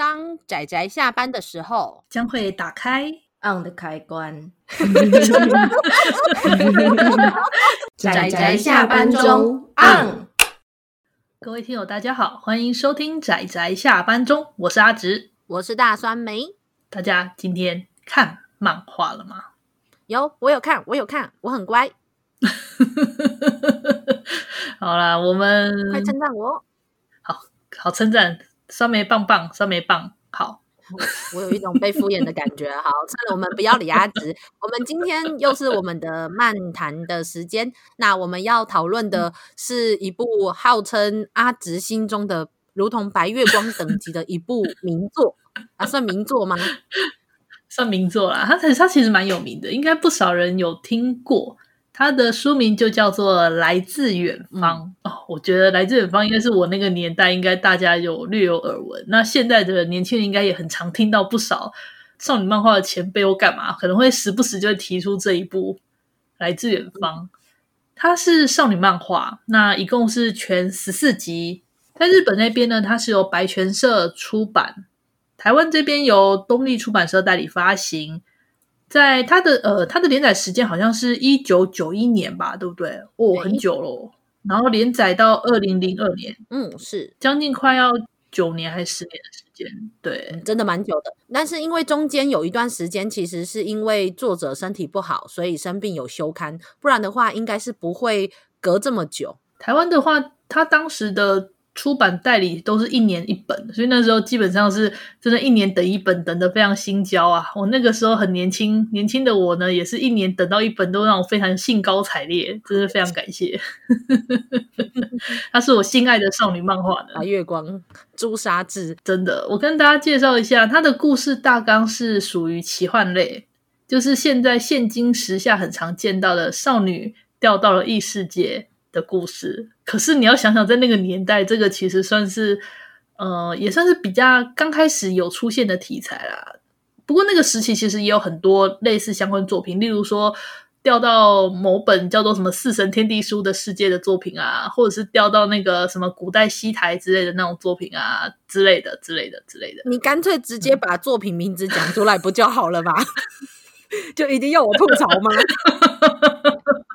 当仔仔下班的时候，将会打开 on 的开关。仔仔下班中 on。各位听友，大家好，欢迎收听仔仔下班中，我是阿直，我是大酸梅。大家今天看漫画了吗？有，我有看，我有看，我很乖。好啦，我们快称赞我，好好称赞。酸梅棒棒，酸梅棒，好，我有一种被敷衍的感觉。好，算了，我们不要理阿直。我们今天又是我们的漫谈的时间。那我们要讨论的是一部号称阿直心中的如同白月光等级的一部名作 啊，算名作吗？算名作啦，它它其实蛮有名的，应该不少人有听过。它的书名就叫做《来自远方》哦，我觉得《来自远方》应该是我那个年代，应该大家有略有耳闻。那现在的年轻人应该也很常听到不少少女漫画的前辈或干嘛，可能会时不时就会提出这一部《来自远方》。它是少女漫画，那一共是全十四集。在日本那边呢，它是由白泉社出版；台湾这边由东立出版社代理发行。在它的呃，它的连载时间好像是一九九一年吧，对不对？哦，很久了。然后连载到二零零二年，嗯，是将近快要九年还是十年的时间，对，嗯，真的蛮久的。但是因为中间有一段时间，其实是因为作者身体不好，所以生病有休刊，不然的话应该是不会隔这么久。台湾的话，他当时的。出版代理都是一年一本，所以那时候基本上是真的，一年等一本，等得非常心焦啊！我那个时候很年轻，年轻的我呢，也是一年等到一本，都让我非常兴高采烈，真是非常感谢。她是我心爱的少女漫画的《白月光朱砂痣》，真的。我跟大家介绍一下，它的故事大纲是属于奇幻类，就是现在现今时下很常见到的少女掉到了异世界的故事。可是你要想想，在那个年代，这个其实算是，呃，也算是比较刚开始有出现的题材啦。不过那个时期其实也有很多类似相关作品，例如说掉到某本叫做什么《四神天地书》的世界的作品啊，或者是掉到那个什么古代西台之类的那种作品啊之类的之类的之类的。你干脆直接把作品名字讲出来不就好了吧？就一定要我吐槽吗？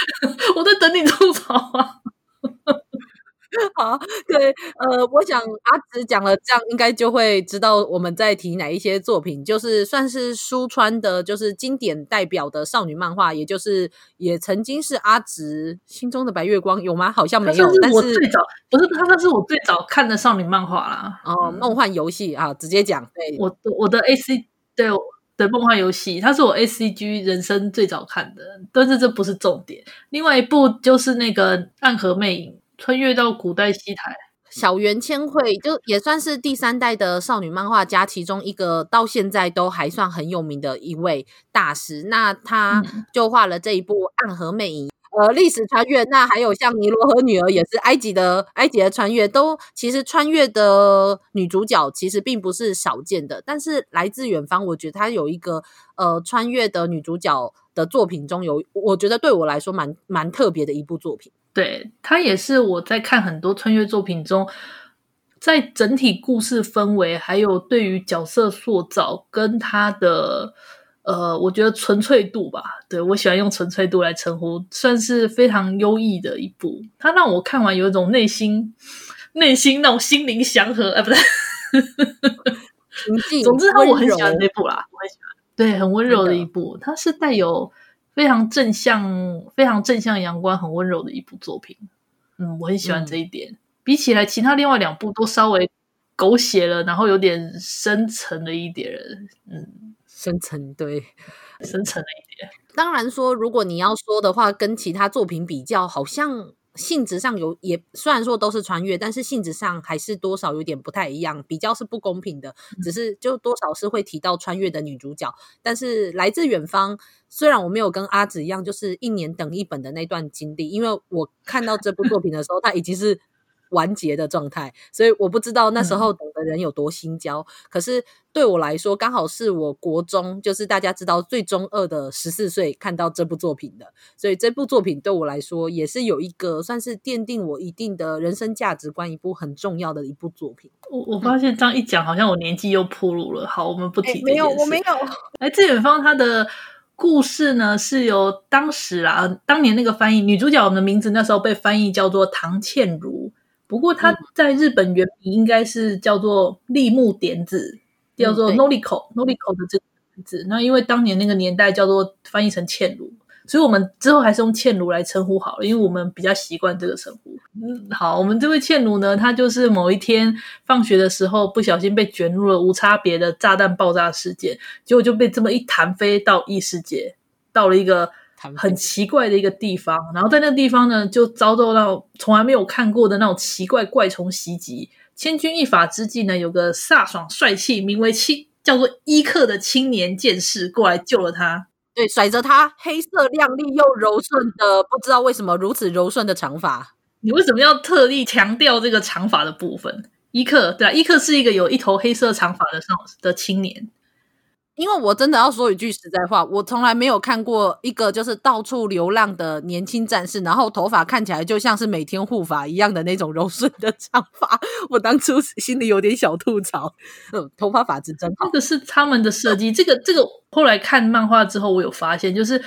我在等你吐槽啊！好，对，呃，我想阿直讲了，这样应该就会知道我们在提哪一些作品，就是算是书川的，就是经典代表的少女漫画，也就是也曾经是阿直心中的白月光，有吗？好像没有，但是我最早不是他，那是我最早看的少女漫画啦。哦，梦幻游戏啊，直接讲，对，我我的 AC 对。的梦幻游戏，它是我 ACG 人生最早看的，但是这不是重点。另外一部就是那个《暗河魅影》，穿越到古代西台，小原千惠就也算是第三代的少女漫画家，其中一个到现在都还算很有名的一位大师。那他就画了这一部《暗河魅影》。呃，历史穿越，那还有像尼罗河女儿也是埃及的，埃及的穿越都其实穿越的女主角其实并不是少见的，但是来自远方，我觉得她有一个呃穿越的女主角的作品中有，我觉得对我来说蛮蛮特别的一部作品。对，她也是我在看很多穿越作品中，在整体故事氛围还有对于角色塑造跟她的。呃，我觉得纯粹度吧，对，我喜欢用纯粹度来称呼，算是非常优异的一部。它让我看完有一种内心、内心那种心灵祥和，哎，不对，总之，它我很喜欢那部啦，我很喜欢，对，很温柔的一部，它是带有非常正向、非常正向阳光、很温柔的一部作品。嗯，我很喜欢这一点。嗯、比起来，其他另外两部都稍微狗血了，然后有点深沉了一点，嗯。深沉，对，深沉了一点。当然说，如果你要说的话，跟其他作品比较，好像性质上有也虽然说都是穿越，但是性质上还是多少有点不太一样，比较是不公平的。只是就多少是会提到穿越的女主角，但是来自远方，虽然我没有跟阿紫一样，就是一年等一本的那段经历，因为我看到这部作品的时候，它已经是完结的状态，所以我不知道那时候懂的人有多心焦。嗯、可是对我来说，刚好是我国中，就是大家知道最中二的十四岁看到这部作品的，所以这部作品对我来说也是有一个算是奠定我一定的人生价值观一部很重要的一部作品。我我发现这样一讲，好像我年纪又暴露了。好，我们不提。没有，我没有。来自远方，他的。故事呢，是由当时啊，当年那个翻译女主角的名字那时候被翻译叫做唐倩如，不过它在日本原名应该是叫做立木典子，嗯、叫做 Noriko Noriko 的这个名字。那因为当年那个年代叫做翻译成倩如。所以我们之后还是用倩如来称呼好了，因为我们比较习惯这个称呼。嗯，好，我们这位倩如呢，她就是某一天放学的时候不小心被卷入了无差别的炸弹爆炸事件，结果就被这么一弹飞到异世界，到了一个很奇怪的一个地方，然后在那个地方呢，就遭到到从来没有看过的那种奇怪怪虫袭击。千钧一发之际呢，有个飒爽帅气、名为青叫做伊克的青年剑士过来救了他。对，甩着他黑色亮丽又柔顺的，不知道为什么如此柔顺的长发。你为什么要特地强调这个长发的部分？伊克，对啊，伊克是一个有一头黑色长发的上的青年。因为我真的要说一句实在话，我从来没有看过一个就是到处流浪的年轻战士，然后头发看起来就像是每天护发一样的那种柔顺的长发。我当初心里有点小吐槽，嗯，头发发质真好。这个是他们的设计，这个这个后来看漫画之后，我有发现，就是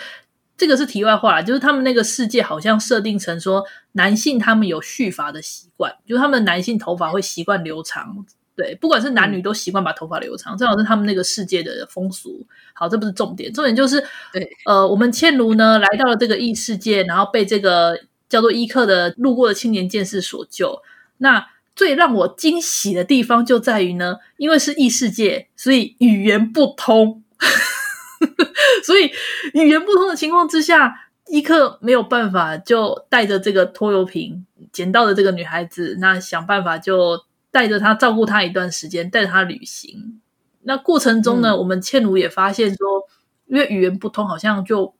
这个是题外话，就是他们那个世界好像设定成说男性他们有蓄发的习惯，就是他们男性头发会习惯留长。对，不管是男女都习惯把头发留长，正好是他们那个世界的风俗。好，这不是重点，重点就是，对，呃，我们倩如呢来到了这个异世界，然后被这个叫做伊克的路过的青年剑士所救。那最让我惊喜的地方就在于呢，因为是异世界，所以语言不通，所以语言不通的情况之下，伊克没有办法就带着这个拖油瓶捡到的这个女孩子，那想办法就。带着他照顾他一段时间，带着他旅行。那过程中呢，嗯、我们倩如也发现说，因为语言不通，好像就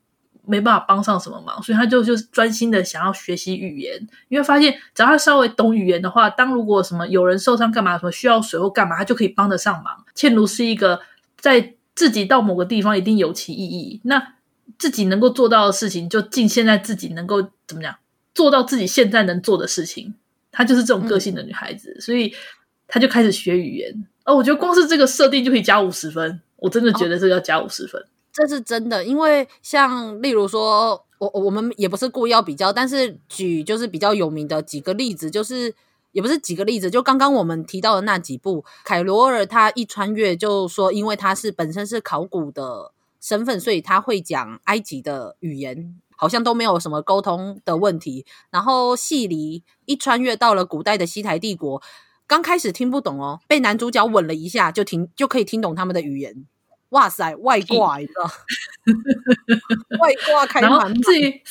没办法帮上什么忙，所以他就就是专心的想要学习语言。因为发现只要他稍微懂语言的话，当如果什么有人受伤干嘛，什么需要水或干嘛，他就可以帮得上忙。倩如是一个在自己到某个地方一定有其意义，那自己能够做到的事情，就尽现在自己能够怎么样做到自己现在能做的事情。她就是这种个性的女孩子，嗯、所以她就开始学语言。哦，我觉得光是这个设定就可以加五十分，我真的觉得这个要加五十分。哦，这是真的。因为像例如说，我我们也不是故意要比较，但是举就是比较有名的几个例子，就是也不是几个例子，就刚刚我们提到的那几部，凯罗尔他一穿越就说，因为他是本身是考古的身份，所以他会讲埃及的语言。好像都没有什么沟通的问题。然后戏离一穿越到了古代的西台帝国，刚开始听不懂哦，被男主角吻了一下就听就可以听懂他们的语言。哇塞，外挂，你知道？外挂开满满。然后至于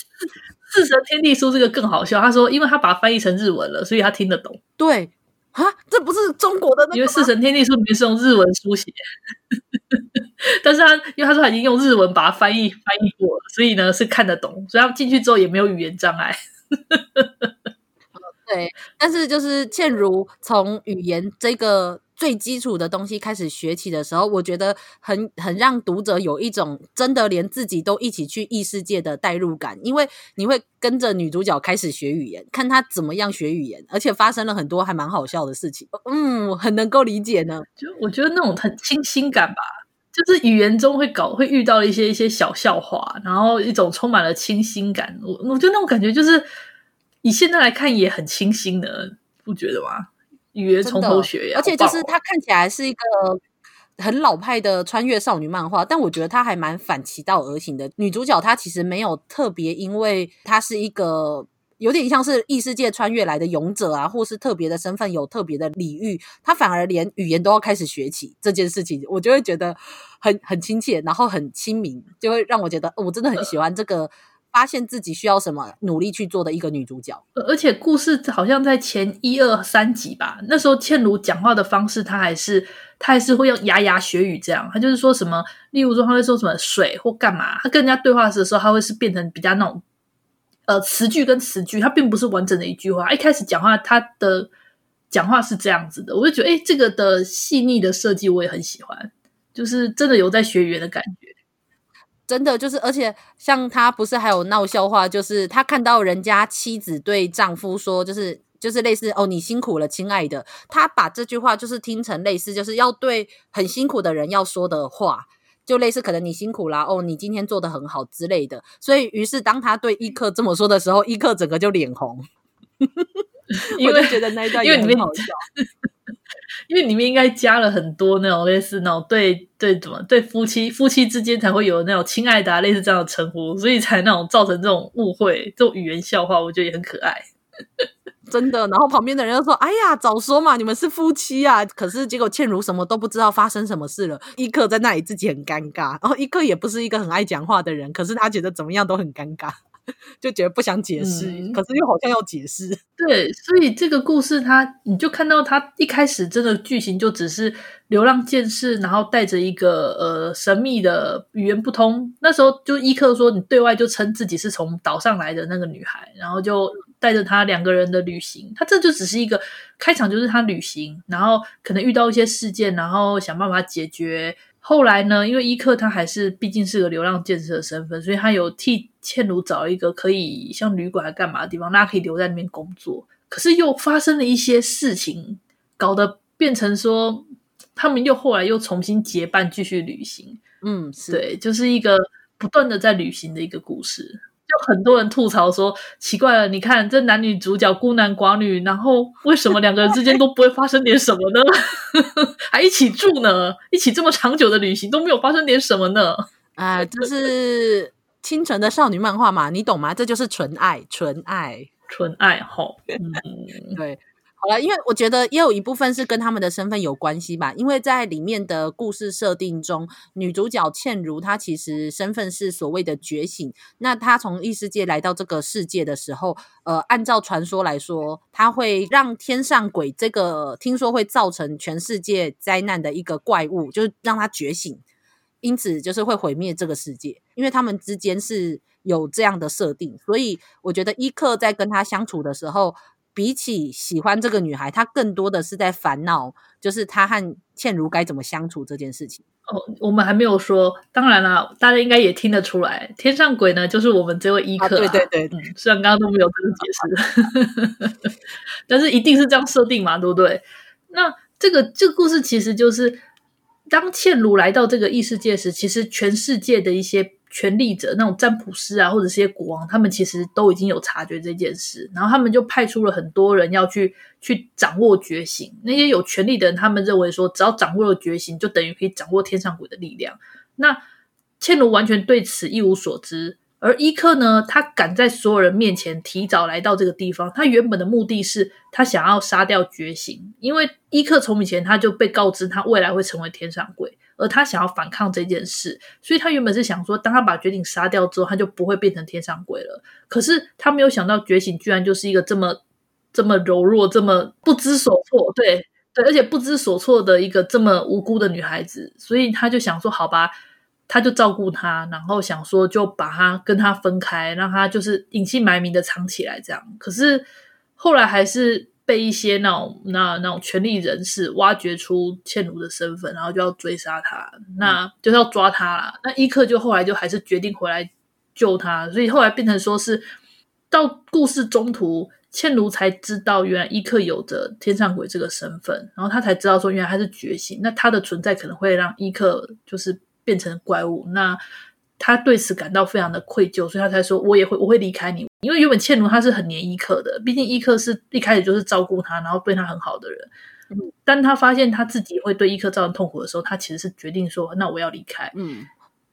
四神天地书这个更好笑，他说，因为他把它翻译成日文了，所以他听得懂。对。啊，这不是中国的那个？因为《四神天地书》里面是用日文书写，但是他因为他说他已经用日文把它翻译翻译过了，所以呢是看得懂，所以他进去之后也没有语言障碍。对，但是就是倩如从语言这个。最基础的东西开始学起的时候，我觉得很很让读者有一种真的连自己都一起去异世界的代入感，因为你会跟着女主角开始学语言，看她怎么样学语言，而且发生了很多还蛮好笑的事情。嗯，很能够理解呢。就我觉得那种很清新感吧，就是语言中会搞会遇到一些一些小笑话，然后一种充满了清新感。我我觉得那种感觉就是以现在来看也很清新的，不觉得吗？语言从头学呀，而且就是它看起来是一个很老派的穿越少女漫画，但我觉得它还蛮反其道而行的。女主角她其实没有特别，因为她是一个有点像是异世界穿越来的勇者啊，或是特别的身份，有特别的礼遇，她反而连语言都要开始学起这件事情，我就会觉得很很亲切，然后很亲民，就会让我觉得我真的很喜欢这个。发现自己需要什么，努力去做的一个女主角。而且故事好像在前一二三集吧，那时候倩如讲话的方式，她还是她还是会用牙牙学语这样。她就是说什么，例如说她会说什么水或干嘛，她跟人家对话的时候，她会是变成比较那种呃词句跟词句，它并不是完整的一句话。一开始讲话，他的讲话是这样子的，我就觉得，哎，这个的细腻的设计我也很喜欢，就是真的有在学语言的感觉。真的就是，而且像他不是还有闹笑话，就是他看到人家妻子对丈夫说，就是就是类似哦，你辛苦了，亲爱的。他把这句话就是听成类似，就是要对很辛苦的人要说的话，就类似可能你辛苦啦，哦，你今天做的很好之类的。所以于是当他对伊克这么说的时候，伊克整个就脸红，因为觉得那一段也很好笑。因为里面应该加了很多那种类似那种对对怎么对夫妻夫妻之间才会有那种亲爱的啊，类似这样的称呼，所以才那种造成这种误会，这种语言笑话，我觉得也很可爱，真的。然后旁边的人又说：“哎呀，早说嘛，你们是夫妻啊！”可是结果倩如什么都不知道发生什么事了，伊克在那里自己很尴尬，然后伊克也不是一个很爱讲话的人，可是他觉得怎么样都很尴尬。就觉得不想解释，嗯，可是又好像要解释。对，所以这个故事它，你就看到它一开始真的剧情就只是流浪剑士，然后带着一个呃神秘的语言不通。那时候就伊克说，你对外就称自己是从岛上来的那个女孩，然后就带着她两个人的旅行。他这就只是一个开场，就是他旅行，然后可能遇到一些事件，然后想办法解决。后来呢，因为伊克他还是毕竟是个流浪建设的身份，所以他有替倩如找一个可以像旅馆还干嘛的地方，大家可以留在那边工作。可是又发生了一些事情，搞得变成说他们又后来又重新结伴继续旅行。嗯，是对，就是一个不断的在旅行的一个故事。就很多人吐槽说，奇怪了，你看这男女主角孤男寡女，然后为什么两个人之间都不会发生点什么呢？还一起住呢，一起这么长久的旅行都没有发生点什么呢？啊、呃，这是清纯的少女漫画嘛，你懂吗？这就是纯爱，纯爱，纯爱好，嗯，对。好了，因为我觉得也有一部分是跟他们的身份有关系吧。因为在里面的故事设定中，女主角倩如她其实身份是所谓的觉醒。那她从异世界来到这个世界的时候，呃，按照传说来说，她会让天上鬼这个听说会造成全世界灾难的一个怪物，就是让她觉醒，因此就是会毁灭这个世界。因为他们之间是有这样的设定，所以我觉得伊克在跟他相处的时候。比起喜欢这个女孩，他更多的是在烦恼，就是他和倩如该怎么相处这件事情。哦，我们还没有说，当然了，大家应该也听得出来，天上鬼呢就是我们这位伊克，啊。对对对，嗯，虽然刚刚都没有这个解释，但是一定是这样设定嘛，对不对？那这个这个故事其实就是，当倩如来到这个异世界时，其实全世界的一些。权力者那种占卜师啊，或者是些国王，他们其实都已经有察觉这件事，然后他们就派出了很多人要去去掌握觉醒。那些有权力的人，他们认为说，只要掌握了觉醒，就等于可以掌握天上鬼的力量。那倩如完全对此一无所知。而伊克呢，他敢在所有人面前提早来到这个地方。他原本的目的是他想要杀掉觉醒，因为伊克从以前他就被告知他未来会成为天上鬼，而他想要反抗这件事，所以他原本是想说，当他把觉醒杀掉之后，他就不会变成天上鬼了。可是他没有想到，觉醒居然就是一个这么这么柔弱、这么不知所措，对对，而且不知所措的一个这么无辜的女孩子，所以他就想说，好吧。他就照顾他，然后想说就把他跟他分开，让他就是隐姓埋名的藏起来这样。可是后来还是被一些那种那那种权力人士挖掘出倩如的身份，然后就要追杀他，那就是要抓他啦。那伊克就后来就还是决定回来救他，所以后来变成说是到故事中途，倩如才知道原来伊克有着天上鬼这个身份，然后他才知道说原来他是觉醒，那他的存在可能会让伊克就是。变成怪物，那他对此感到非常的愧疚，所以他才说：“我也会，我会离开你。”因为原本倩如他是很黏伊克的，毕竟伊克是一开始就是照顾他，然后对他很好的人。嗯，当他发现他自己会对伊克造成痛苦的时候，他其实是决定说：“那我要离开。”嗯，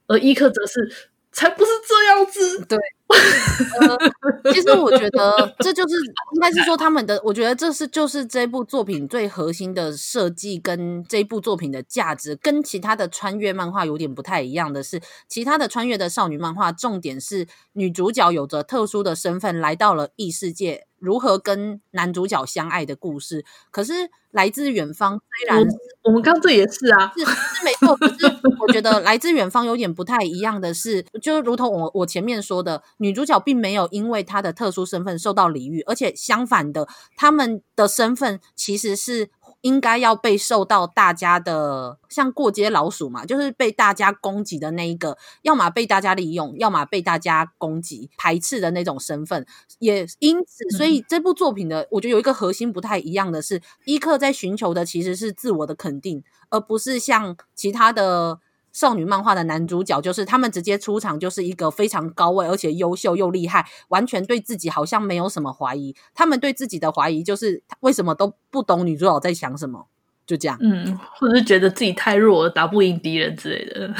而伊克则是。才不是这样子，对。呃，其实我觉得 这就是应该是说他们的，我觉得这是就是这部作品最核心的设计跟这部作品的价值，跟其他的穿越漫画有点不太一样的是，其他的穿越的少女漫画重点是女主角有着特殊的身份来到了异世界。如何跟男主角相爱的故事。可是来自远方，虽然我们刚刚这也是啊，是是没错。可是我觉得来自远方有点不太一样的是，就如同我我前面说的，女主角并没有因为她的特殊身份受到礼遇，而且相反的，他们的身份其实是。应该要被受到大家的像过街老鼠嘛，就是被大家攻击的那一个，要么被大家利用，要么被大家攻击排斥的那种身份。也因此，所以这部作品的，我觉得有一个核心不太一样的是，伊克在寻求的其实是自我的肯定，而不是像其他的。少女漫画的男主角就是他们直接出场就是一个非常高位，而且优秀又厉害，完全对自己好像没有什么怀疑。他们对自己的怀疑就是为什么都不懂女主角在想什么，就这样。嗯，或者是觉得自己太弱了，打不赢敌人之类的。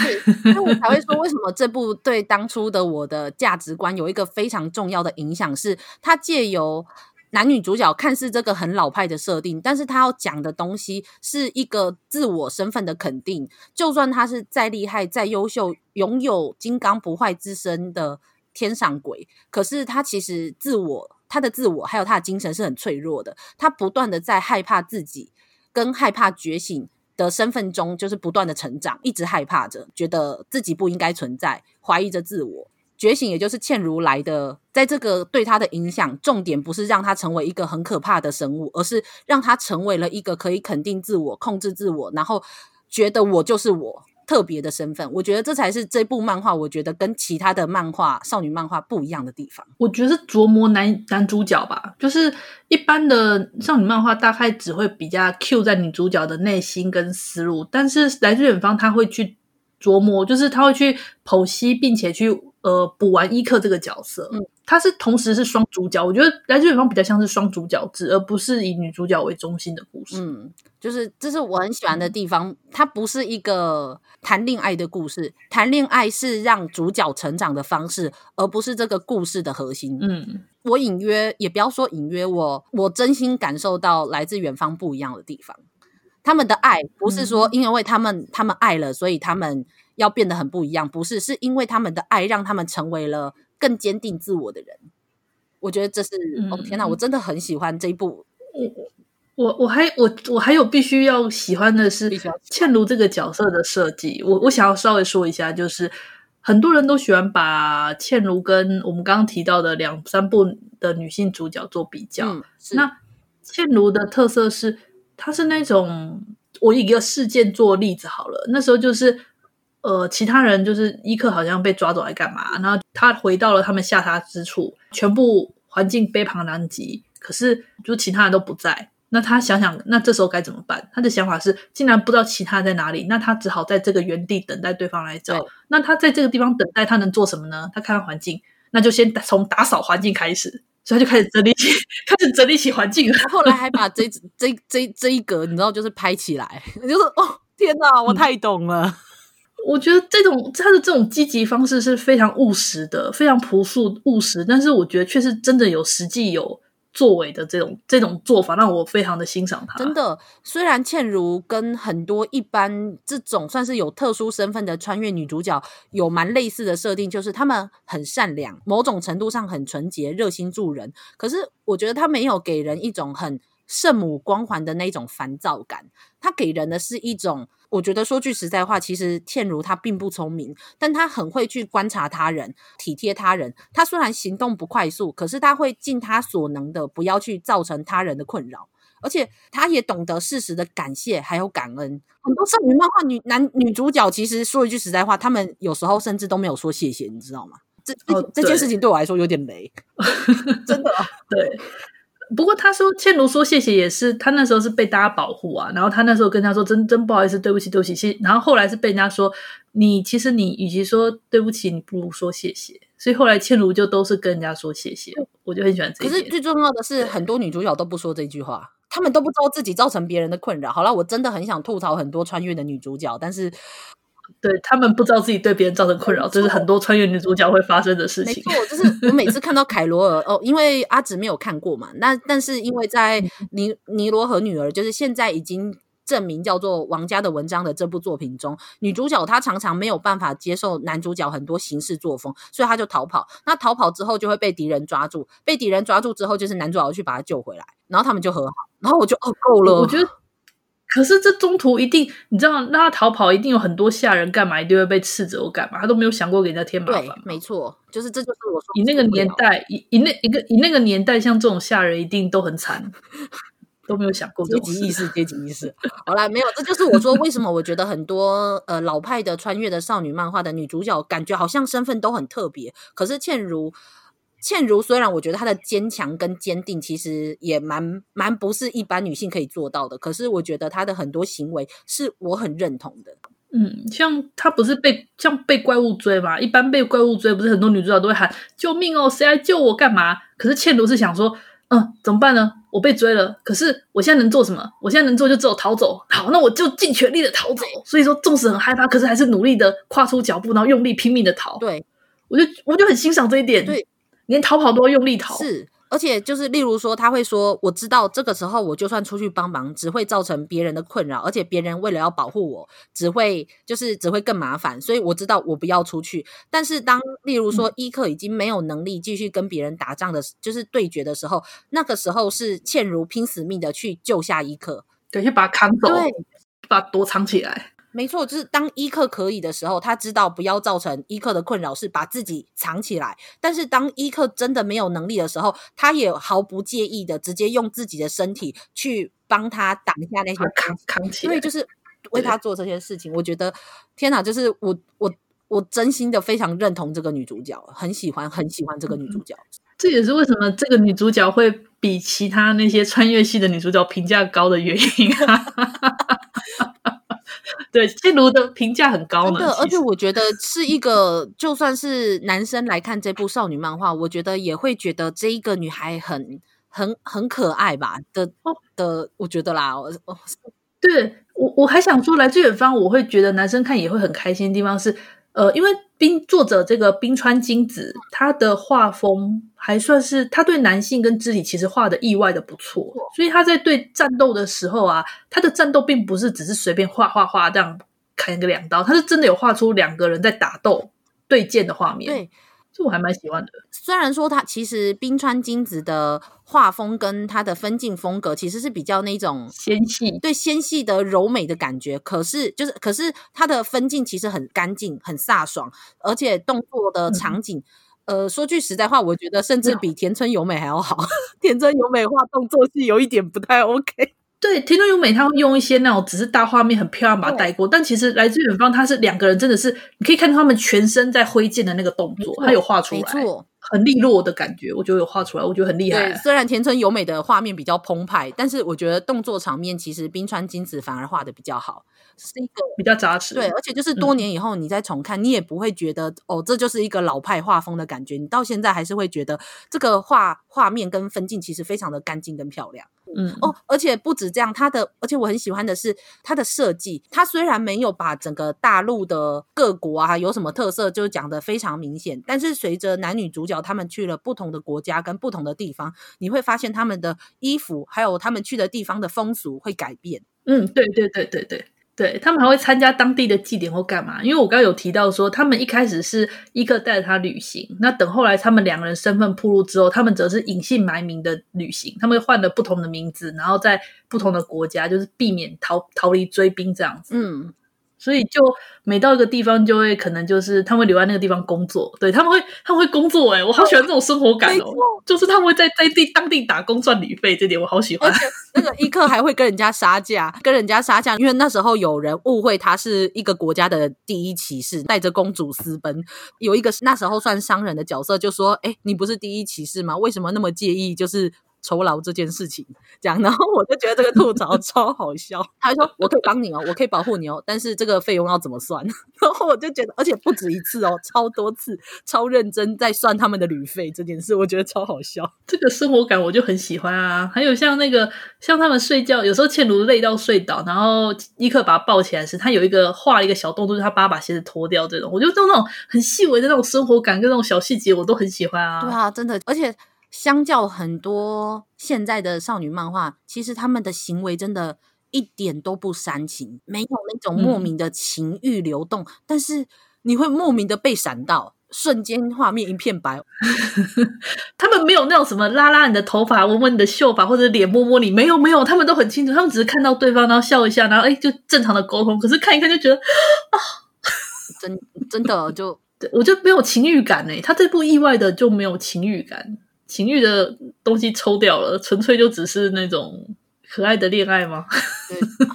所以我才会说，为什么这部对当初的我的价值观有一个非常重要的影响，是它借由。男女主角看似这个很老派的设定，但是他要讲的东西是一个自我身份的肯定。就算他是再厉害、再优秀，拥有金刚不坏之身的天上鬼，可是他其实自我、他的自我还有他的精神是很脆弱的。他不断的在害怕自己跟害怕觉醒的身份中，就是不断的成长，一直害怕着，觉得自己不应该存在，怀疑着自我。觉醒，也就是茜如来的，在这个对他的影响，重点不是让他成为一个很可怕的生物，而是让他成为了一个可以肯定自我、控制自我，然后觉得我就是我特别的身份。我觉得这才是这部漫画，我觉得跟其他的漫画、少女漫画不一样的地方。我觉得是琢磨男男主角吧，就是一般的少女漫画大概只会比较 Q 在女主角的内心跟思路，但是来自远方他会去琢磨，就是他会去剖析，并且去。呃，补完伊克这个角色，嗯，他是同时是双主角。我觉得来自远方比较像是双主角制，而不是以女主角为中心的故事。嗯，就是这是我很喜欢的地方。它不是一个谈恋爱的故事，谈恋爱是让主角成长的方式，而不是这个故事的核心。嗯，我隐约也不要说隐约，我我真心感受到来自远方不一样的地方。他们的爱不是说因为他们、嗯、他们爱了，所以他们。要变得很不一样，不是，是因为他们的爱让他们成为了更坚定自我的人。我觉得这是，嗯、哦天哪，我真的很喜欢这一部。我我我还我我还有必须要喜欢的是倩如这个角色的设计。我我想要稍微说一下，就是很多人都喜欢把倩如跟我们刚刚提到的两三部的女性主角做比较。嗯、那倩如的特色是，她是那种我以一个事件做例子好了，那时候就是。呃，其他人就是伊克好像被抓走来干嘛？然后他回到了他们下榻之处，全部环境杯旁狼藉，可是就其他人都不在。那他想想，那这时候该怎么办？他的想法是，既然不知道其他在哪里，那他只好在这个原地等待对方来找。那他在这个地方等待，他能做什么呢？他看看环境，那就先从打扫环境开始，所以他就开始整理起，开始整理起环境。后来还把这 这这这一格，你知道，就是拍起来，就是哦，天哪，我太懂了。嗯我觉得这种他的这种积极方式是非常务实的，非常朴素务实，但是我觉得却是真的有实际有作为的这种这种做法，让我非常的欣赏他。真的，虽然倩如跟很多一般这种算是有特殊身份的穿越女主角有蛮类似的设定，就是她们很善良，某种程度上很纯洁、热心助人。可是我觉得她没有给人一种很圣母光环的那种烦躁感，她给人的是一种。我觉得说句实在话，其实倩如她并不聪明，但她很会去观察他人，体贴他人。她虽然行动不快速，可是她会尽她所能的，不要去造成他人的困扰。而且她也懂得适时的感谢，还有感恩。很多少女漫画女男女主角，其实说一句实在话，他们有时候甚至都没有说谢谢，你知道吗？这、哦、这件事情对我来说有点雷，真的对。不过他说倩如说谢谢也是他那时候是被大家保护啊，然后他那时候跟他说真真不好意思，对不起对不起，谢。然后后来是被人家说你其实你与其说对不起，你不如说谢谢。所以后来倩如就都是跟人家说谢谢，我就很喜欢这。可是最重要的是，很多女主角都不说这句话，他们都不知道自己造成别人的困扰。好了，我真的很想吐槽很多穿越的女主角，但是。对，他们不知道自己对别人造成困扰，这是很多穿越女主角会发生的事情。没错，就是我每次看到凯罗尔哦，因为阿紫没有看过嘛，那但是因为在尼尼罗河女儿，就是现在已经证明叫做《王家的文章》的这部作品中，女主角她常常没有办法接受男主角很多行事作风，所以她就逃跑。那逃跑之后就会被敌人抓住，被敌人抓住之后，就是男主角去把她救回来，然后他们就和好。然后我就哦够了，我觉得。可是这中途一定，你知道，让他逃跑一定有很多下人干嘛，一定会被斥责，我干嘛？他都没有想过给人家添麻烦。对，没错，就是这就是我说以那个年代，以以那一个以那个年代，像这种下人一定都很惨，都没有想过阶级意识，阶级意识。好啦，没有，这就是我说为什么我觉得很多呃老派的穿越的少女漫画的女主角，感觉好像身份都很特别，可是倩如。倩如虽然我觉得她的坚强跟坚定，其实也蛮蛮不是一般女性可以做到的。可是我觉得她的很多行为是我很认同的。嗯，像她不是被像被怪物追嘛？一般被怪物追，不是很多女主角都会喊救命哦，谁来救我干嘛？可是倩如是想说，嗯，怎么办呢？我被追了，可是我现在能做什么？我现在能做就只有逃走。好，那我就尽全力的逃走。所以说，纵使很害怕，可是还是努力的跨出脚步，然后用力拼命的逃。对，我就我就很欣赏这一点。对。连逃跑都要用力逃，是，而且就是例如说，他会说：“我知道这个时候我就算出去帮忙，只会造成别人的困扰，而且别人为了要保护我，只会就是只会更麻烦。所以我知道我不要出去。但是当例如说伊克已经没有能力继续跟别人打仗的，就是对决的时候，那个时候是倩如拼死命的去救下伊克，对，去把他扛走，对，把他躲藏起来。”没错，就是当伊克可以的时候，他知道不要造成伊克的困扰，是把自己藏起来。但是当伊克真的没有能力的时候，他也毫不介意的直接用自己的身体去帮他挡下那些扛扛起来。所以就是为他做这些事情，我觉得天哪，就是我我我真心的非常认同这个女主角，很喜欢很喜欢这个女主角。嗯，这也是为什么这个女主角会比其他那些穿越系的女主角评价高的原因啊。对，倩如的评价很高呢。对，而且我觉得是一个，就算是男生来看这部少女漫画，我觉得也会觉得这一个女孩很、很、很可爱吧的的，我觉得啦。我，对我我还想说，来自远方，我会觉得男生看也会很开心的地方是。呃，因为冰作者这个冰川金子，他的画风还算是他对男性跟肢体其实画的意外的不错，所以他在对战斗的时候啊，他的战斗并不是只是随便画画画这样砍个两刀，他是真的有画出两个人在打斗对剑的画面。对。这我还蛮喜欢的。虽然说他其实冰川金子的画风跟他的分镜风格其实是比较那种纤细，对纤细的柔美的感觉。可是就是，可是他的分镜其实很干净、很飒爽，而且动作的场景，嗯、呃，说句实在话，我觉得甚至比田村由美还要好。田村由美画动作戏有一点不太 OK。对，田中由美他会用一些那种只是大画面很漂亮把它带过，但其实来自远方，他是两个人真的是你可以看到他们全身在挥剑的那个动作，他有画出来，没错，很利落的感觉，我觉得有画出来，我觉得很厉害。虽然田村由美的画面比较澎湃，但是我觉得动作场面其实冰川金子反而画的比较好。是一个比较扎实，对，而且就是多年以后你再重看，嗯、你也不会觉得哦，这就是一个老派画风的感觉。你到现在还是会觉得这个画画面跟分镜其实非常的干净跟漂亮。嗯哦，而且不止这样，它的而且我很喜欢的是它的设计。它虽然没有把整个大陆的各国啊有什么特色就讲得非常明显，但是随着男女主角他们去了不同的国家跟不同的地方，你会发现他们的衣服还有他们去的地方的风俗会改变。嗯，对对对对对。对，他们还会参加当地的祭典或干嘛？因为我刚刚有提到说，他们一开始是伊克带着他旅行，那等后来他们两个人身份暴露之后，他们则是隐姓埋名的旅行，他们换了不同的名字，然后在不同的国家，就是避免逃逃离追兵这样子。嗯。所以就每到一个地方，就会可能就是他们会留在那个地方工作，对，他们会他们会工作哎、欸，我好喜欢这种生活感哦，就是他们会在在地当地打工赚旅费，这点我好喜欢。而且那个伊克还会跟人家杀价，跟人家杀价，因为那时候有人误会他是一个国家的第一骑士，带着公主私奔。有一个那时候算商人的角色就说：“哎，你不是第一骑士吗？为什么那么介意？就是。”酬劳这件事情，这样，然后我就觉得这个吐槽 超好笑。他还说：“我可以帮你哦，我可以保护你哦，但是这个费用要怎么算？” 然后我就觉得，而且不止一次哦，超多次，超认真在算他们的旅费这件事，我觉得超好笑。这个生活感我就很喜欢啊。还有像那个，像他们睡觉，有时候倩茹累到睡倒，然后立刻把他抱起来时，他有一个画了一个小动作，就是他爸把鞋子脱掉，这种，我觉得这种那种很细微的那种生活感跟那种小细节，我都很喜欢啊。对啊，真的，而且。相较很多现在的少女漫画，其实他们的行为真的，一点都不煽情，没有那种莫名的情欲流动，嗯、但是你会莫名的被闪到。瞬间画面一片白，他们没有那种什么拉拉你的头发、闻闻你的秀发或者脸摸摸你，没有没有，他们都很清楚，他们只是看到对方然后笑一下，然后哎就正常的沟通。可是看一看就觉得啊，真真的就 我就没有情欲感哎，他这部意外的就没有情欲感，情欲的东西抽掉了，纯粹就只是那种可爱的恋爱吗？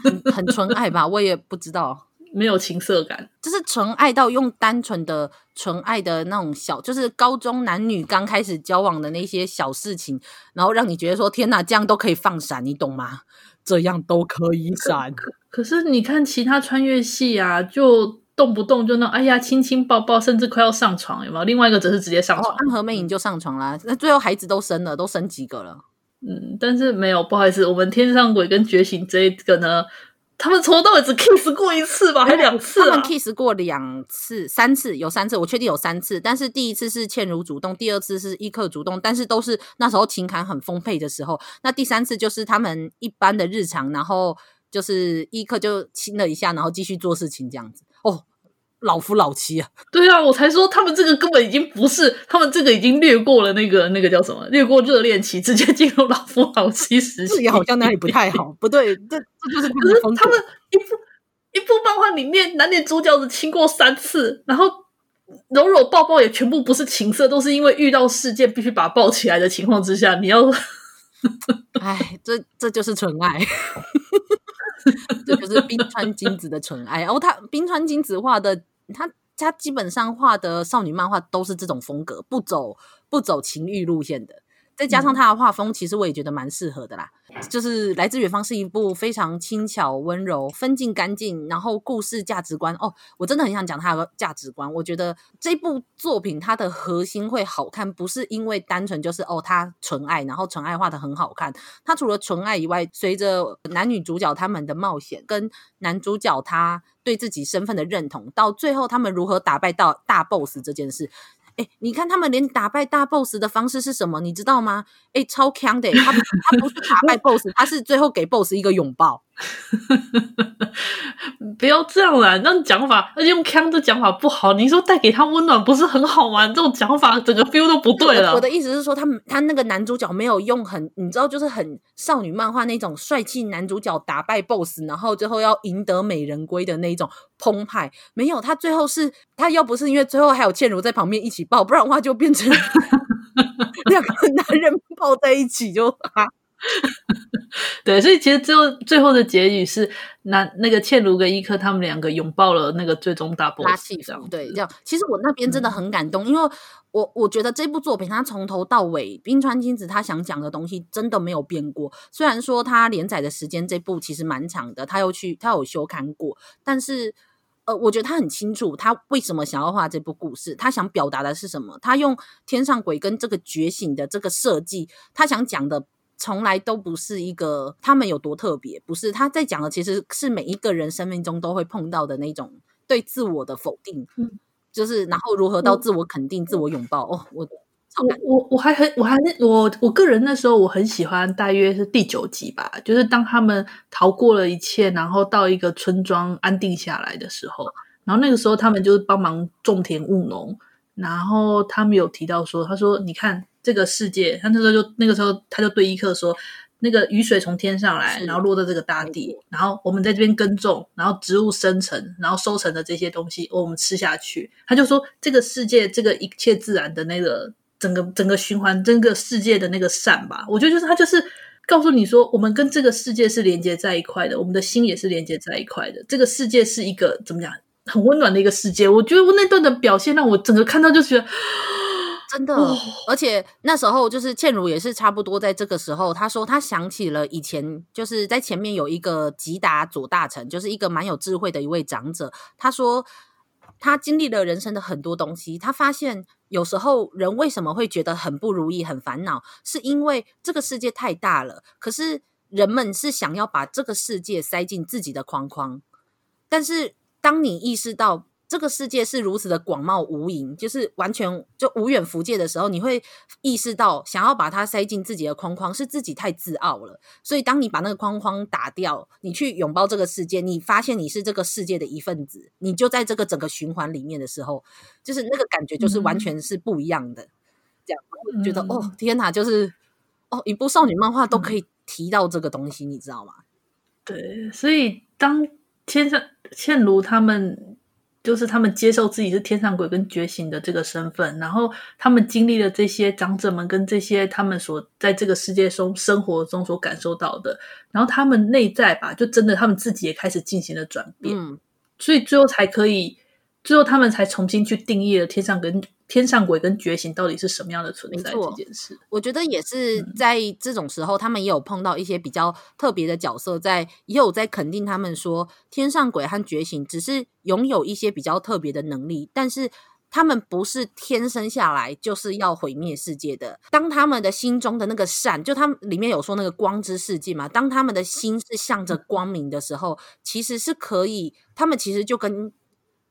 很很纯爱吧，我也不知道。没有情色感，就是纯爱到用单纯的纯爱的那种小，就是高中男女刚开始交往的那些小事情，然后让你觉得说天哪，这样都可以放闪，你懂吗？这样都可以闪。可，可是你看其他穿越戏啊，就动不动就那哎呀亲亲抱抱，甚至快要上床，有没有？另外一个则是直接上床，暗河魅影就上床啦，那最后孩子都生了，都生几个了？嗯，但是没有，不好意思，我们天上鬼跟觉醒这一个呢。他们从头到尾只 kiss 过一次吧，还两次啊？他们 kiss 过两次、三次，有三次，我确定有三次。但是第一次是倩如主动，第二次是伊克主动，但是都是那时候情感很丰沛的时候。那第三次就是他们一般的日常，然后就是伊克就亲了一下，然后继续做事情这样子。哦。老夫老妻啊，对啊，我才说他们这个根本已经不是，他们这个已经略过了那个那个叫什么，略过热恋期，直接进入老夫老妻时期，也好像哪里不太好，不对，这这就是可是他们一部一部漫画里面男女主角只亲过三次，然后搂搂抱抱也全部不是情色，都是因为遇到事件必须把他抱起来的情况之下，你要，哎，这这就是纯爱。这就是冰川金子的纯爱哦，他冰川金子画的。他他基本上画的少女漫画都是这种风格，不走不走情欲路线的。再加上他的画风，其实我也觉得蛮适合的啦。就是来自远方是一部非常轻巧、温柔、分镜干净，然后故事价值观哦，我真的很想讲他的价值观。我觉得这部作品它的核心会好看，不是因为单纯就是哦，他纯爱，然后纯爱画的很好看。他除了纯爱以外，随着男女主角他们的冒险，跟男主角他对自己身份的认同，到最后他们如何打败到大 boss 这件事。哎，你看他们连打败大 boss 的方式是什么？你知道吗？哎，超强的！他他不是打败 boss，他是最后给 boss 一个拥抱。不要这样啦，那讲法，而且用腔的讲法不好。你说带给他温暖不是很好吗？这种讲法整个 feel 都不对了。我的意思是说，他他那个男主角没有用很，你知道，就是很少女漫画那种帅气男主角打败 boss，然后最后要赢得美人归的那种澎湃。没有，他最后是他要不是因为最后还有倩如在旁边一起抱，不然的话就变成 两个男人抱在一起就啊。对，所以其实最后最后的结局是，那那个茜如跟伊克他们两个拥抱了那个最终大 boss，这样对，这样。其实我那边真的很感动，嗯、因为我我觉得这部作品它从头到尾，冰川金子他想讲的东西真的没有变过。虽然说他连载的时间这部其实蛮长的，他又去他有修刊过，但是呃，我觉得他很清楚他为什么想要画这部故事，他想表达的是什么。他用天上鬼跟这个觉醒的这个设计，他想讲的。从来都不是一个他们有多特别，不是他在讲的，其实是每一个人生命中都会碰到的那种对自我的否定，嗯、就是然后如何到自我肯定、嗯、自我拥抱。哦，我我我我还很我还我我个人那时候我很喜欢，大约是第九集吧，就是当他们逃过了一切，然后到一个村庄安定下来的时候，然后那个时候他们就是帮忙种田务农，然后他们有提到说，他说你看。这个世界，他那时候就那个时候，他就对伊克说：“那个雨水从天上来，然后落在这个大地，然后我们在这边耕种，然后植物生成，然后收成的这些东西，我们吃下去。”他就说：“这个世界，这个一切自然的那个整个整个循环，整个世界的那个善吧。”我觉得就是他就是告诉你说，我们跟这个世界是连接在一块的，我们的心也是连接在一块的。这个世界是一个怎么讲，很温暖的一个世界。我觉得我那段的表现让我整个看到就觉得。真的，而且那时候就是倩如也是差不多在这个时候，她说她想起了以前，就是在前面有一个吉达左大臣，就是一个蛮有智慧的一位长者。他说他经历了人生的很多东西，他发现有时候人为什么会觉得很不如意、很烦恼，是因为这个世界太大了，可是人们是想要把这个世界塞进自己的框框。但是当你意识到这个世界是如此的广袤无垠，就是完全就无远弗届的时候，你会意识到想要把它塞进自己的框框，是自己太自傲了。所以，当你把那个框框打掉，你去拥抱这个世界，你发现你是这个世界的一份子，你就在这个整个循环里面的时候，就是那个感觉，就是完全是不一样的。嗯、这样，我觉得、嗯、哦，天哪，就是哦，一部少女漫画都可以提到这个东西，嗯、你知道吗？对，所以当天上倩如他们。就是他们接受自己是天上鬼跟觉醒的这个身份，然后他们经历了这些长者们跟这些他们所在这个世界中生活中所感受到的，然后他们内在吧，就真的他们自己也开始进行了转变，嗯，所以最后才可以，最后他们才重新去定义了天上跟。天上鬼跟觉醒到底是什么样的存在？这件事，我觉得也是在这种时候，他们也有碰到一些比较特别的角色，在也有在肯定他们说，天上鬼和觉醒只是拥有一些比较特别的能力，但是他们不是天生下来就是要毁灭世界的。当他们的心中的那个善，就他们里面有说那个光之世界嘛，当他们的心是向着光明的时候，其实是可以，他们其实就跟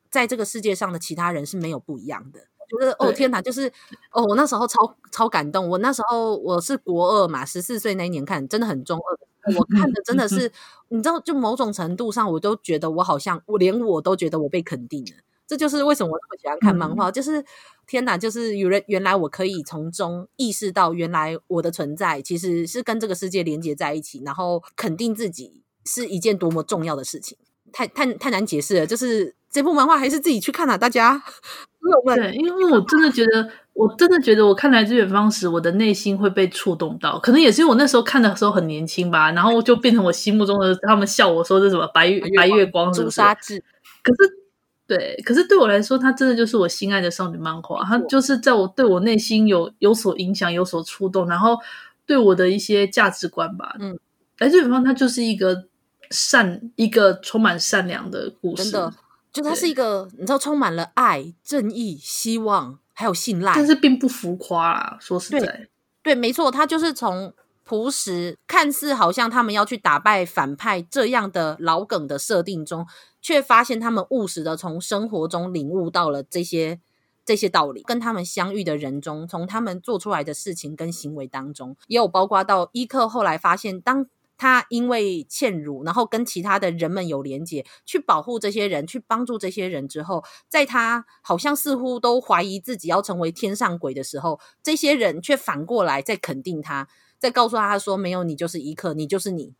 在这个世界上的其他人是没有不一样的。觉得哦天哪，就是哦，我那时候超超感动。我那时候我是国二嘛，十四岁那一年看，真的很中二。我看的真的 是，你知道，就某种程度上，我都觉得我好像，我连我都觉得我被肯定了。这就是为什么我那么喜欢看漫画。就是天哪，就是有人原来我可以从中意识到，原来我的存在其实是跟这个世界连接在一起，然后肯定自己是一件多么重要的事情。太太太难解释了，就是这部漫画还是自己去看啊，大家。对，因为我真的觉得，我真的觉得，我看来自远方时，我的内心会被触动到。可能也是因为我那时候看的时候很年轻吧，然后就变成我心目中的，他们笑我说这什么白月白月光是不是？朱砂痣。可是，对，可是对我来说，它真的就是我心爱的少女漫画，它就是在我对我内心有有所影响、有所触动，然后对我的一些价值观吧。嗯，来自远方，它就是一个善，一个充满善良的故事。真的。就它是一个，你知道，充满了爱、正义、希望，还有信赖，但是并不浮夸啊。说实在，对，对，没错，他就是从朴实，看似好像他们要去打败反派这样的老梗的设定中，却发现他们务实的从生活中领悟到了这些这些道理。跟他们相遇的人中，从他们做出来的事情跟行为当中，也有包括到伊克后来发现当。他因为茜如，然后跟其他的人们有连结，去保护这些人，去帮助这些人之后，在他好像似乎都怀疑自己要成为天上鬼的时候，这些人却反过来在肯定他，在告诉他说：“没有，你就是一刻，你就是你。”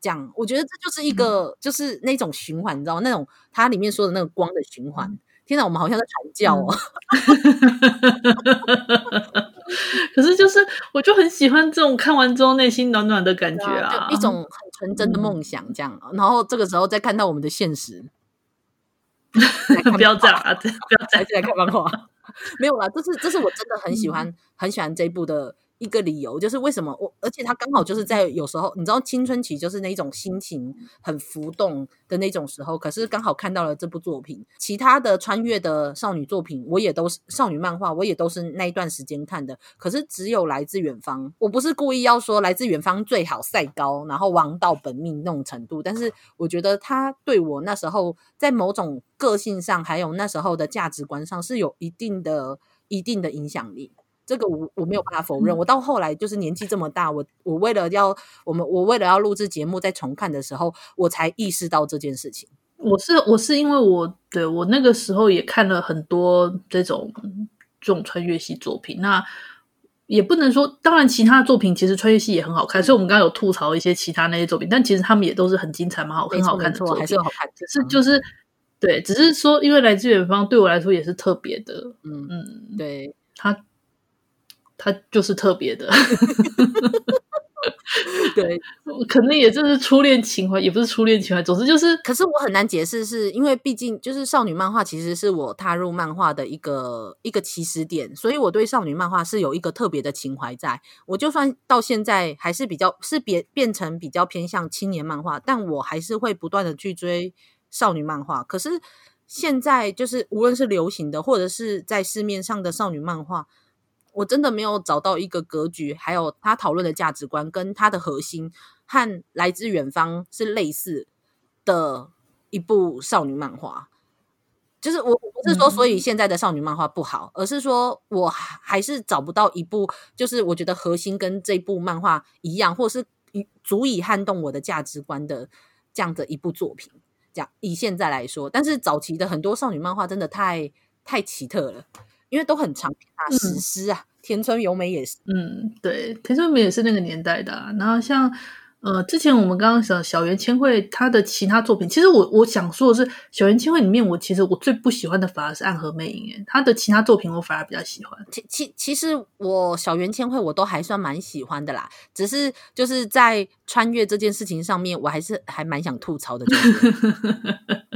这样，我觉得这就是一个，嗯、就是那种循环，你知道那种他里面说的那个光的循环。嗯现在我们好像在传教哦，可是就是我就很喜欢这种看完之后内心暖暖的感觉啊，就一种很纯真的梦想这样。嗯、然后这个时候再看到我们的现实，不要这样啊，不要 再来看漫画，没有啦，这是这是我真的很喜欢、嗯、很喜欢这一部的。一个理由就是为什么我，而且他刚好就是在有时候，你知道青春期就是那种心情很浮动的那种时候，可是刚好看到了这部作品。其他的穿越的少女作品，我也都是少女漫画，我也都是那一段时间看的。可是只有来自远方，我不是故意要说来自远方最好赛高，然后王道本命那种程度，但是我觉得他对我那时候在某种个性上，还有那时候的价值观上是有一定的、一定的影响力。这个我我没有办法否认。我到后来就是年纪这么大，我我为了要我们我为了要录制节目，在重看的时候，我才意识到这件事情。我是我是因为我对我那个时候也看了很多这种这种穿越系作品，那也不能说，当然其他的作品其实穿越系也很好看，所以我们刚刚有吐槽一些其他那些作品，但其实他们也都是很精彩、蛮好、很好看的作品，还是好看。只是就是对，只是说因为来自远方对我来说也是特别的，嗯嗯，对他。他就是特别的，对，可能也就是初恋情怀，也不是初恋情怀，总之就是。可是我很难解释，是因为毕竟就是少女漫画，其实是我踏入漫画的一个一个起始点，所以我对少女漫画是有一个特别的情怀在。我就算到现在还是比较是变变成比较偏向青年漫画，但我还是会不断的去追少女漫画。可是现在就是无论是流行的，或者是在市面上的少女漫画。我真的没有找到一个格局，还有他讨论的价值观跟他的核心和来自远方是类似的一部少女漫画。就是我不是说所以现在的少女漫画不好，嗯、而是说我还是找不到一部，就是我觉得核心跟这部漫画一样，或是足以撼动我的价值观的这样的一部作品。这样以现在来说，但是早期的很多少女漫画真的太太奇特了，因为都很长篇啊，史诗啊，田村由美也是，嗯，对，田村由美也是那个年代的、啊，然后像。呃，之前我们刚刚讲小原千惠她的其他作品，其实我我想说的是，小原千惠里面，我其实我最不喜欢的反而是暗河魅影，她的其他作品我反而比较喜欢。其其其实我小原千惠我都还算蛮喜欢的啦，只是就是在穿越这件事情上面，我还是还蛮想吐槽的，就是。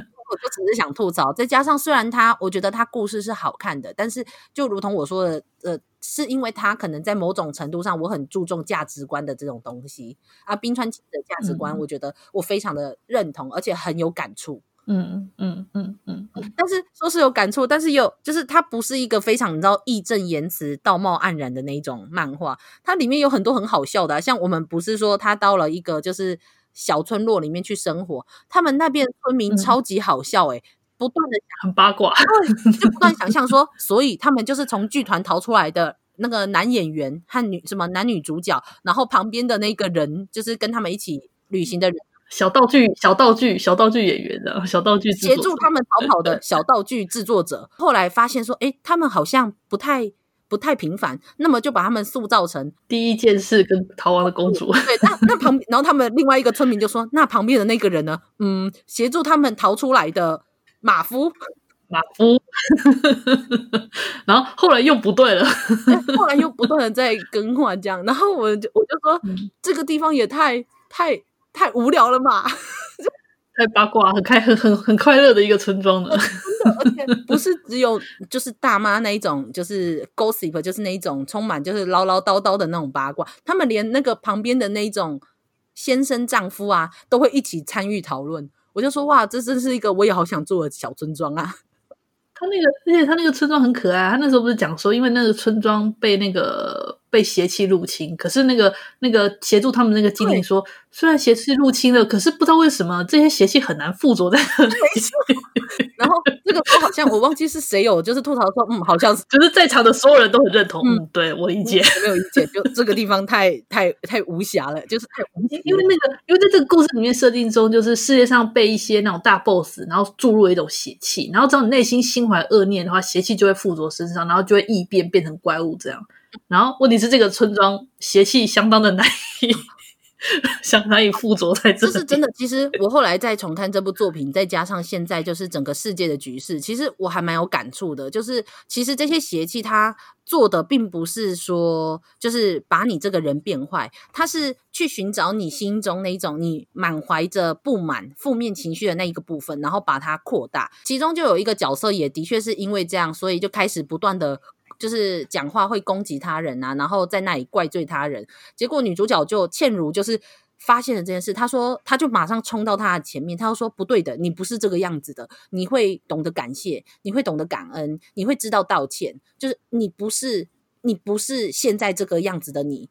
我就只是想吐槽，再加上虽然他，我觉得他故事是好看的，但是就如同我说的，呃，是因为他可能在某种程度上，我很注重价值观的这种东西啊，冰川期的价值观，我觉得我非常的认同，嗯、而且很有感触。嗯嗯嗯嗯嗯。但是说是有感触，但是又就是它不是一个非常你知道义正言辞、道貌岸然的那种漫画，它里面有很多很好笑的、啊，像我们不是说他到了一个就是。小村落里面去生活，他们那边村民超级好笑诶、欸嗯、不断的 很八卦，就不断想象说，所以他们就是从剧团逃出来的那个男演员和女什么男女主角，然后旁边的那个人就是跟他们一起旅行的人，小道具、小道具、小道具演员的小道具协助他们逃跑的小道具制作者，后来发现说，诶他们好像不太。不太平凡，那么就把他们塑造成第一件事跟逃亡的公主。对，那那旁，然后他们另外一个村民就说：“那旁边的那个人呢？嗯，协助他们逃出来的马夫，马夫。”然后后来又不对了，后来又不断的在更换这样。然后我就我就说、嗯，这个地方也太太太无聊了嘛。太八卦，很开，很很很快乐的一个村庄呢。而且不是只有就是大妈那一种，就是 gossip，就是那一种充满就是唠唠叨叨的那种八卦。他们连那个旁边的那一种先生丈夫啊，都会一起参与讨论。我就说哇，这真是一个我也好想做的小村庄啊。他那个，而且他那个村庄很可爱。他那时候不是讲说，因为那个村庄被那个。被邪气入侵，可是那个那个协助他们那个精灵说，虽然邪气入侵了，可是不知道为什么这些邪气很难附着在那里。然后这个我好像我忘记是谁有，就是吐槽说，嗯，好像是，就是在场的所有人都很认同。嗯，对我理解，没有意见，就这个地方太太太无瑕了，就是太无因为那个，因为在这个故事里面设定中，就是世界上被一些那种大 boss，然后注入了一种邪气，然后只要你内心心怀恶念的话，邪气就会附着身上，然后就会异变变成怪物这样。然后问题是，这个村庄邪气相当的难以，相当于附着在这里。这是真的。其实我后来再重看这部作品，再加上现在就是整个世界的局势，其实我还蛮有感触的。就是其实这些邪气，它做的并不是说就是把你这个人变坏，它是去寻找你心中那一种你满怀着不满、负面情绪的那一个部分，然后把它扩大。其中就有一个角色，也的确是因为这样，所以就开始不断的。就是讲话会攻击他人啊，然后在那里怪罪他人。结果女主角就倩如就是发现了这件事，她说，她就马上冲到他的前面，她就说不对的，你不是这个样子的，你会懂得感谢，你会懂得感恩，你会知道道歉，就是你不是你不是现在这个样子的你，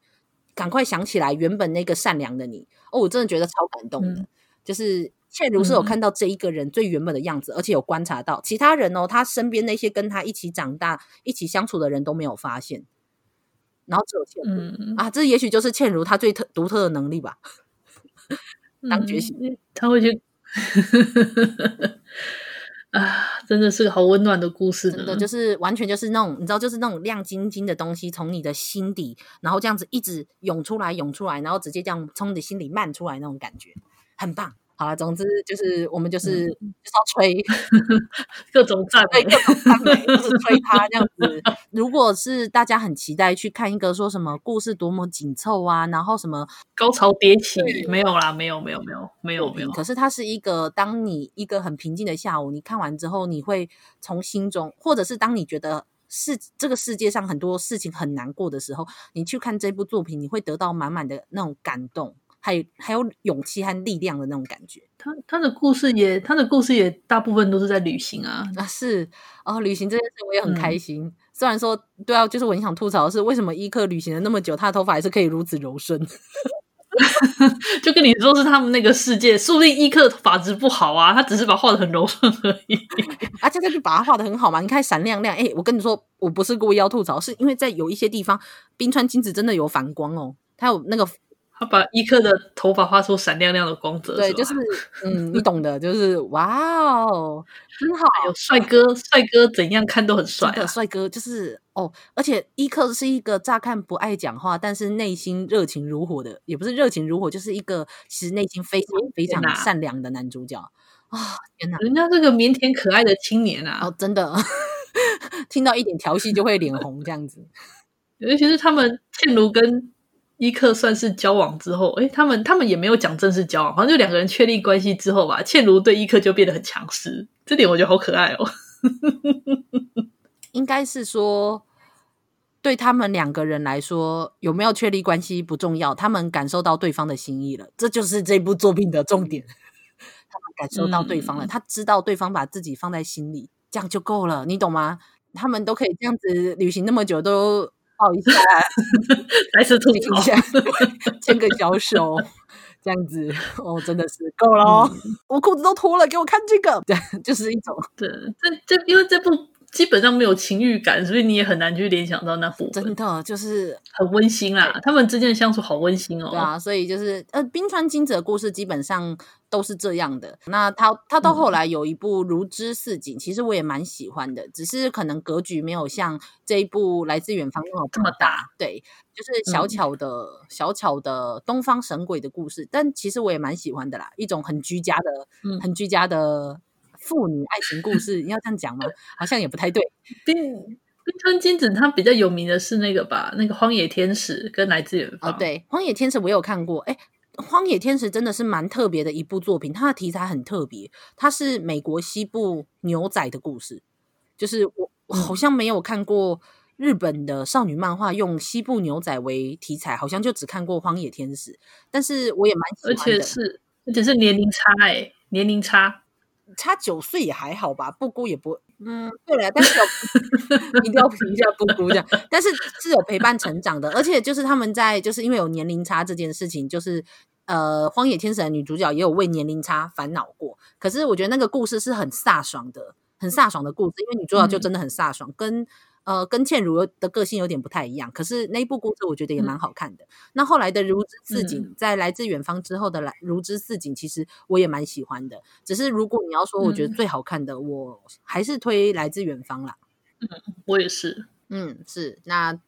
赶快想起来原本那个善良的你。哦，我真的觉得超感动的，嗯、就是。倩如是有看到这一个人最原本的样子，嗯，而且有观察到其他人哦，他身边那些跟他一起长大、一起相处的人都没有发现，然后只有倩如，嗯、啊，这也许就是倩如她最特独特的能力吧。当觉醒，嗯，他会去 啊，真的是个好温暖的故事，真的就是完全就是那种你知道，就是那种亮晶晶的东西从你的心底，然后这样子一直涌出来、涌出来，然后直接这样从你的心里漫出来那种感觉，很棒。好了，总之就是我们就是就是要吹 各种赞美，各种赞美，就是吹他这样子。如果是大家很期待去看一个说什么故事多么紧凑啊，然后什么高潮迭起，没有啦，没有，没有，没有，没有，没有。可是它是一个，当你一个很平静的下午，你看完之后，你会从心中，或者是当你觉得是这个世界上很多事情很难过的时候，你去看这部作品，你会得到满满的那种感动。还有还有勇气和力量的那种感觉。他他的故事也，他的故事也大部分都是在旅行啊啊是哦，旅行这件事我也很开心。嗯、虽然说对啊，就是我很想吐槽的是，为什么伊克旅行了那么久，他的头发还是可以如此柔顺？就跟你说是他们那个世界，说不定伊克发质不好啊，他只是把画的很柔顺而已。而且他就把它画的很好嘛，你看闪亮亮。哎、欸，我跟你说，我不是故意要吐槽，是因为在有一些地方，冰川金子真的有反光哦，它有那个。他把伊克的头发画出闪亮亮的光泽，对，就是嗯，你懂的，就是哇哦，很好，有帅哥，帅哥怎样看都很帅的帅哥，就是哦，而且伊克是一个乍看不爱讲话，但是内心热情如火的，也不是热情如火，就是一个其实内心非常非常善良的男主角啊！天哪，人家这个腼腆可爱的青年啊，哦，真的，听到一点调戏就会脸红这样子，尤其是他们倩如跟。伊克算是交往之后，诶，他们他们也没有讲正式交往，好像就两个人确立关系之后吧。倩茹对伊克就变得很强势，这点我觉得好可爱哦。应该是说，对他们两个人来说，有没有确立关系不重要，他们感受到对方的心意了，这就是这部作品的重点。他们感受到对方了，嗯、他知道对方把自己放在心里，这样就够了，你懂吗？他们都可以这样子旅行那么久都。抱一下，来次吐槽一下，牵个小手，这样子哦，真的是够了我裤子都脱了，给我看这个，对，就是一种，对，这这因为这部。基本上没有情欲感，所以你也很难去联想到那部分。真的就是很温馨啦，他们之间的相处好温馨哦。对啊，所以就是呃，冰川金子的故事基本上都是这样的。那他他到后来有一部《如织似锦》，其实我也蛮喜欢的，只是可能格局没有像这一部《来自远方》那么这么大。对，就是小巧的、嗯、小巧的东方神鬼的故事，但其实我也蛮喜欢的啦，一种很居家的、嗯、很居家的。父女爱情故事，你要这样讲吗？好像也不太对。冰冰川金子他比较有名的是那个吧，那个《荒野天使》跟《来自远方》。哦，对，《荒野天使》我有看过。哎，《荒野天使》真的是蛮特别的一部作品，它的题材很特别，它是美国西部牛仔的故事。就是我，我好像没有看过日本的少女漫画用西部牛仔为题材，好像就只看过《荒野天使》，但是我也蛮喜欢的。而且是，而且是年龄差哎，年龄差。差九岁也还好吧，布姑也不，嗯，对了，但是有 一定要评一下布姑这样，但是是有陪伴成长的，而且就是他们在就是因为有年龄差这件事情，就是呃，荒野天使的女主角也有为年龄差烦恼过，可是我觉得那个故事是很飒爽的，很飒爽的故事，因为女主角就真的很飒爽，嗯、跟。呃，跟倩茹的个性有点不太一样，可是那一部故事我觉得也蛮好看的。嗯、那后来的《如织似锦》嗯，在来自远方之后的来《如织似锦》，其实我也蛮喜欢的。只是如果你要说，我觉得最好看的，嗯、我还是推《来自远方》啦。嗯，我也是。嗯，是那。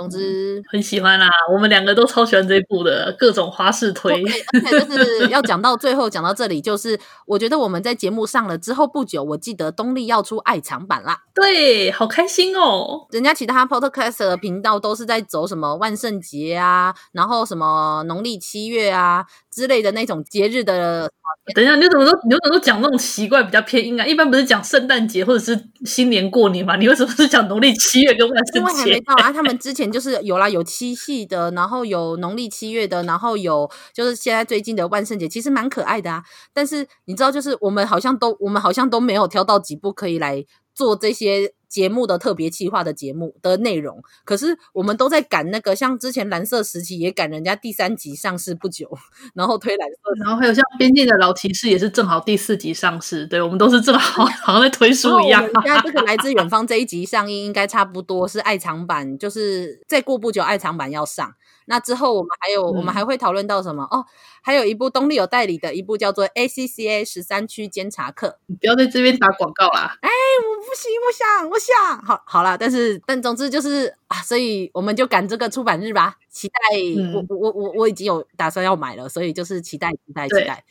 总之、嗯、很喜欢啦，我们两个都超喜欢这一部的各种花式推，而且就是要讲到最后，讲到这里，就是我觉得我们在节目上了之后不久，我记得东立要出爱藏版啦，对，好开心哦！人家其他 podcast 的频道都是在走什么万圣节啊，然后什么农历七月啊之类的那种节日的。等一下，你怎么都你怎么都讲那种奇怪、比较偏硬啊？一般不是讲圣诞节或者是新年过年嘛？你为什么是讲农历七月跟万圣节？因为还没到啊。他们之前就是有啦，有七夕的，然后有农历七月的，然后有就是现在最近的万圣节，其实蛮可爱的啊。但是你知道，就是我们好像都我们好像都没有挑到几部可以来做这些。节目的特别企划的节目的内容，可是我们都在赶那个，像之前蓝色时期也赶人家第三集上市不久，然后推蓝色，然后还有像边境的老骑士也是正好第四集上市，对，我们都是正好 好像在推书一样。现在这个来自远方这一集上映应该差不多是爱藏版，就是再过不久爱藏版要上。那之后我们还有，嗯、我们还会讨论到什么哦？还有一部东立有代理的一部叫做 ACCA 十三区监察课。你不要在这边打广告啦！哎，我不行，我想，我想，好，好了，但是，但总之就是啊，所以我们就赶这个出版日吧，期待。嗯、我我我我已经有打算要买了，所以就是期待期待期待。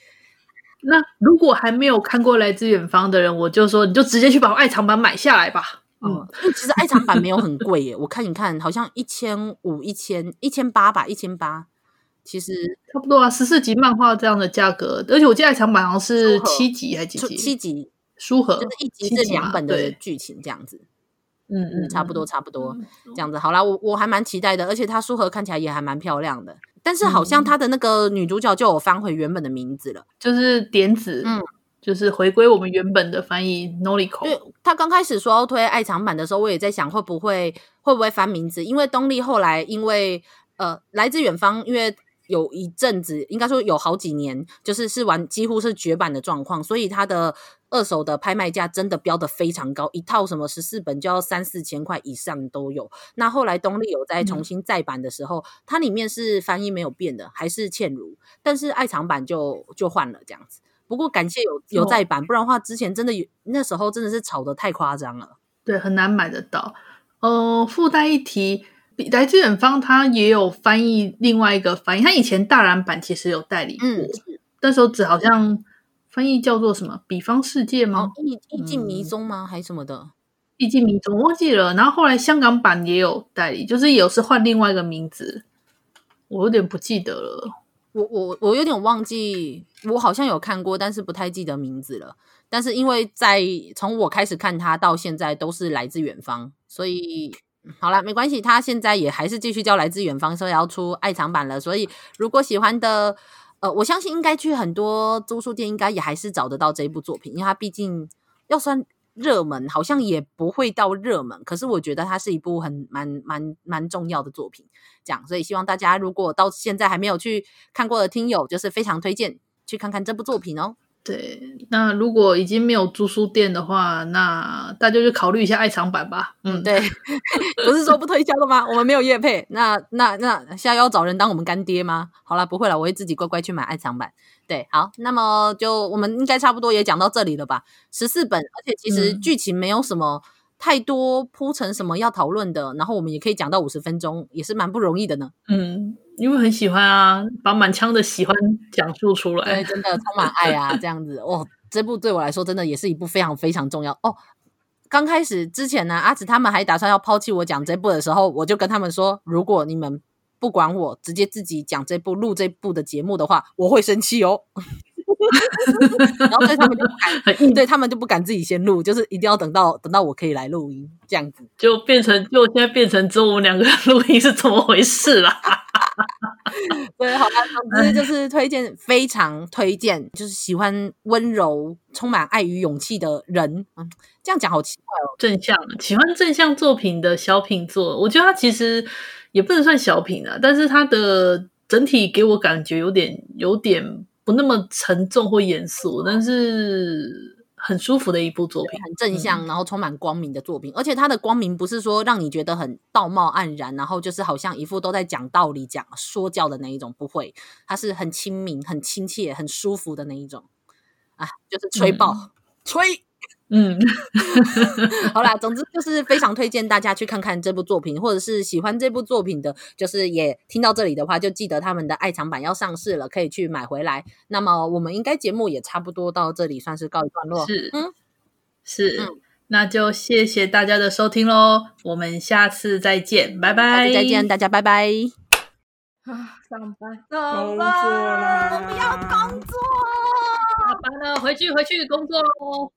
那如果还没有看过《来自远方》的人，我就说你就直接去把爱藏版买下来吧。嗯，其实爱藏版没有很贵耶，我看一看，好像一千五、一千、一千八吧，一千八，其实差不多啊，十四集漫画这样的价格，而且我记得爱藏版好像是七集还是几集？七集书盒，就是一集是两本的剧情这样子。嗯嗯，差不多差不多这样子。好啦，我我还蛮期待的，而且它书盒看起来也还蛮漂亮的，但是好像它的那个女主角就有翻回原本的名字了，就是点子。嗯。就是回归我们原本的翻译 Noriko。对，他刚开始说要推爱藏版的时候，我也在想会不会会不会翻名字，因为东立后来因为呃来自远方，因为有一阵子，应该说有好几年，就是是完几乎是绝版的状况，所以它的二手的拍卖价真的标的非常高，一套什么十四本就要三四千块以上都有。那后来东立有在重新再版的时候，嗯、它里面是翻译没有变的，还是倩如，但是爱藏版就就换了这样子。不过感谢有有再版，不然的话之前真的有那时候真的是炒的太夸张了，对，很难买得到。呃，附带一提。来自远方，他也有翻译另外一个翻译，他以前大蓝版其实有代理过，嗯、那时候只好像翻译叫做什么“比方世界”吗？意意境迷踪吗？嗯、还是什么的？意境迷踪，我忘记了。然后后来香港版也有代理，就是有是换另外一个名字，我有点不记得了。我我我有点忘记，我好像有看过，但是不太记得名字了。但是因为在从我开始看他到现在都是来自远方，所以。好了，没关系，他现在也还是继续叫来自远方，所以要出爱藏版了。所以如果喜欢的，呃，我相信应该去很多租书店，应该也还是找得到这一部作品，因为它毕竟要算热门，好像也不会到热门。可是我觉得它是一部很蛮蛮蛮重要的作品，这样，所以希望大家如果到现在还没有去看过的听友，就是非常推荐去看看这部作品哦。对，那如果已经没有租书店的话，那大家就考虑一下爱藏版吧。嗯，对，不是说不推销的吗？我们没有业配，那那那现在要找人当我们干爹吗？好啦，不会了，我会自己乖乖去买爱藏版。对，好，那么就我们应该差不多也讲到这里了吧？十四本，而且其实剧情没有什么。嗯太多铺成什么要讨论的，然后我们也可以讲到五十分钟，也是蛮不容易的呢。嗯，因为很喜欢啊，把满腔的喜欢讲述出来，对，真的充满爱啊，这样子 哦。这部对我来说真的也是一部非常非常重要哦。刚开始之前呢，阿紫他们还打算要抛弃我讲这部的时候，我就跟他们说，如果你们不管我，直接自己讲这部录这部的节目的话，我会生气哦。然后对他们就不敢，对他们就不敢自己先录，就是一定要等到等到我可以来录音这样子，就变成就现在变成只有我们两个人录音是怎么回事啦？对，好吧，总之就是推荐，非常推荐，就是喜欢温柔、充满爱与勇气的人，嗯，这样讲好奇怪哦。正向，喜欢正向作品的小品作，我觉得它其实也不能算小品啊，但是它的整体给我感觉有点有点。不那么沉重或严肃，但是很舒服的一部作品，很正向，然后充满光明的作品。嗯、而且它的光明不是说让你觉得很道貌岸然，然后就是好像一副都在讲道理、讲说教的那一种，不会，它是很亲民、很亲切、很舒服的那一种。啊，就是吹爆，嗯、吹。嗯，好啦，总之就是非常推荐大家去看看这部作品，或者是喜欢这部作品的，就是也听到这里的话，就记得他们的爱藏版要上市了，可以去买回来。那么我们应该节目也差不多到这里，算是告一段落。是，嗯，是，嗯、那就谢谢大家的收听喽，我们下次再见，拜拜，再见，大家拜拜。啊，上班，上班，我们要工作，下班了，回去，回去工作喽。